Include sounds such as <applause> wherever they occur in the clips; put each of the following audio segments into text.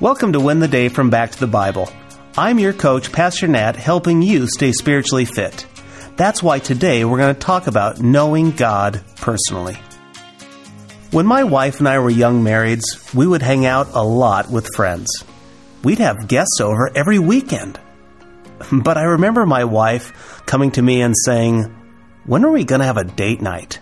Welcome to Win the Day from Back to the Bible. I'm your coach, Pastor Nat, helping you stay spiritually fit. That's why today we're going to talk about knowing God personally. When my wife and I were young marrieds, we would hang out a lot with friends. We'd have guests over every weekend. <laughs> But I remember my wife coming to me and saying, When are we going to have a date night?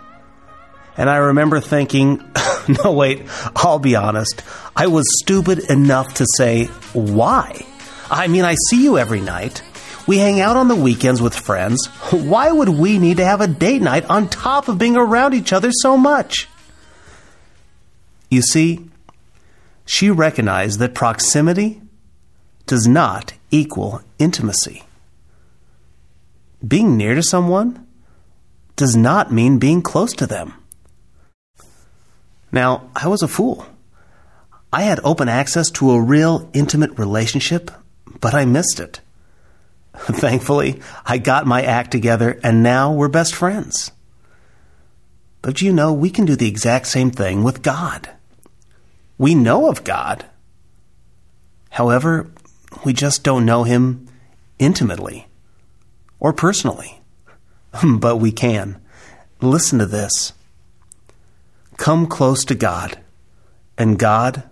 And I remember thinking, <laughs> <laughs> no, wait, I'll be honest. I was stupid enough to say, why? I mean, I see you every night. We hang out on the weekends with friends. <laughs> Why would we need to have a date night on top of being around each other so much? You see, she recognized that proximity does not equal intimacy. Being near to someone does not mean being close to them. Now, I was a fool. I had open access to a real intimate relationship, but I missed it. <laughs> Thankfully, I got my act together and now we're best friends. But you know, we can do the exact same thing with God. We know of God. However, we just don't know Him intimately or personally. <laughs> but we can. Listen to this. Come close to God, and God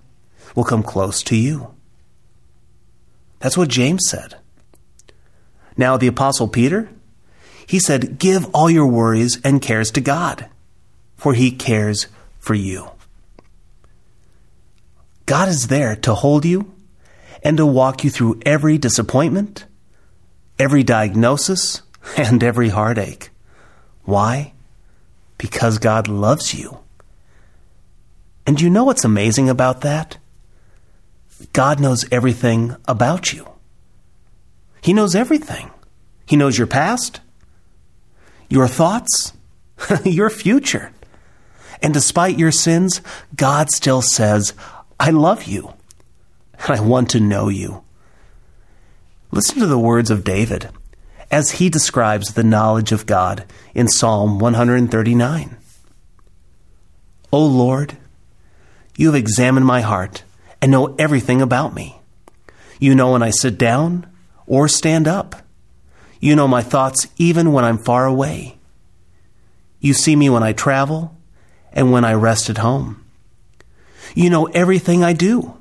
will come close to you. That's what James said. Now, the Apostle Peter, he said, Give all your worries and cares to God, for he cares for you. God is there to hold you and to walk you through every disappointment, every diagnosis, <laughs> and every heartache. Why? Because God loves you. And you know what's amazing about that? God knows everything about you. He knows everything. He knows your past, your thoughts, <laughs> your future. And despite your sins, God still says, I love you and I want to know you. Listen to the words of David as he describes the knowledge of God in Psalm 139. O Lord, you have examined my heart and know everything about me. You know when I sit down or stand up. You know my thoughts even when I'm far away. You see me when I travel and when I rest at home. You know everything I do.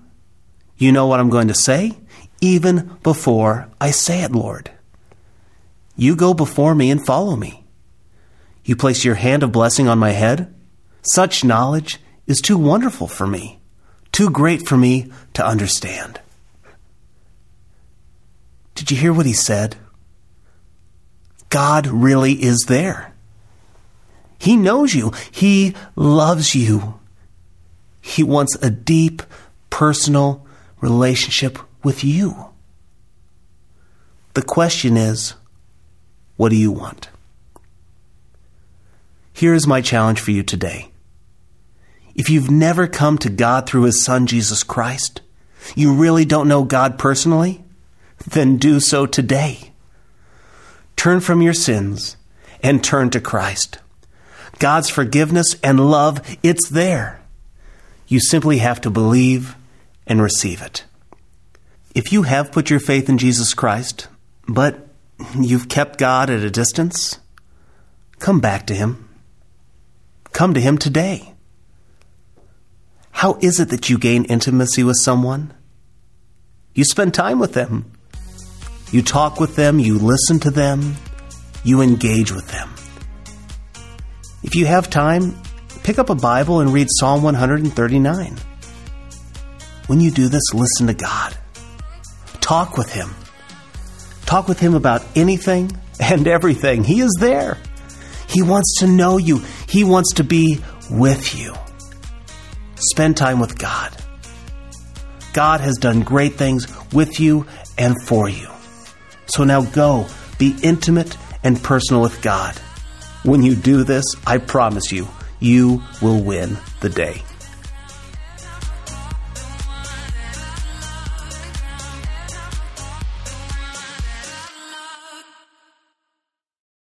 You know what I'm going to say even before I say it, Lord. You go before me and follow me. You place your hand of blessing on my head. Such knowledge is too wonderful for me, too great for me to understand. Did you hear what he said? God really is there. He knows you. He loves you. He wants a deep, personal relationship with you. The question is, what do you want? Here is my challenge for you today. If you've never come to God through His Son, Jesus Christ, you really don't know God personally, then do so today. Turn from your sins and turn to Christ. God's forgiveness and love, it's there. You simply have to believe and receive it. If you have put your faith in Jesus Christ, but you've kept God at a distance, come back to Him. Come to Him today. How is it that you gain intimacy with someone? You spend time with them. You talk with them, you listen to them, you engage with them. If you have time, pick up a Bible and read Psalm 139. When you do this, listen to God. Talk with Him. Talk with Him about anything <laughs> and everything. He is there. He wants to know you, He wants to be with you. Spend time with God. God has done great things with you and for you. So now go, be intimate and personal with God. When you do this, I promise you, you will win the day.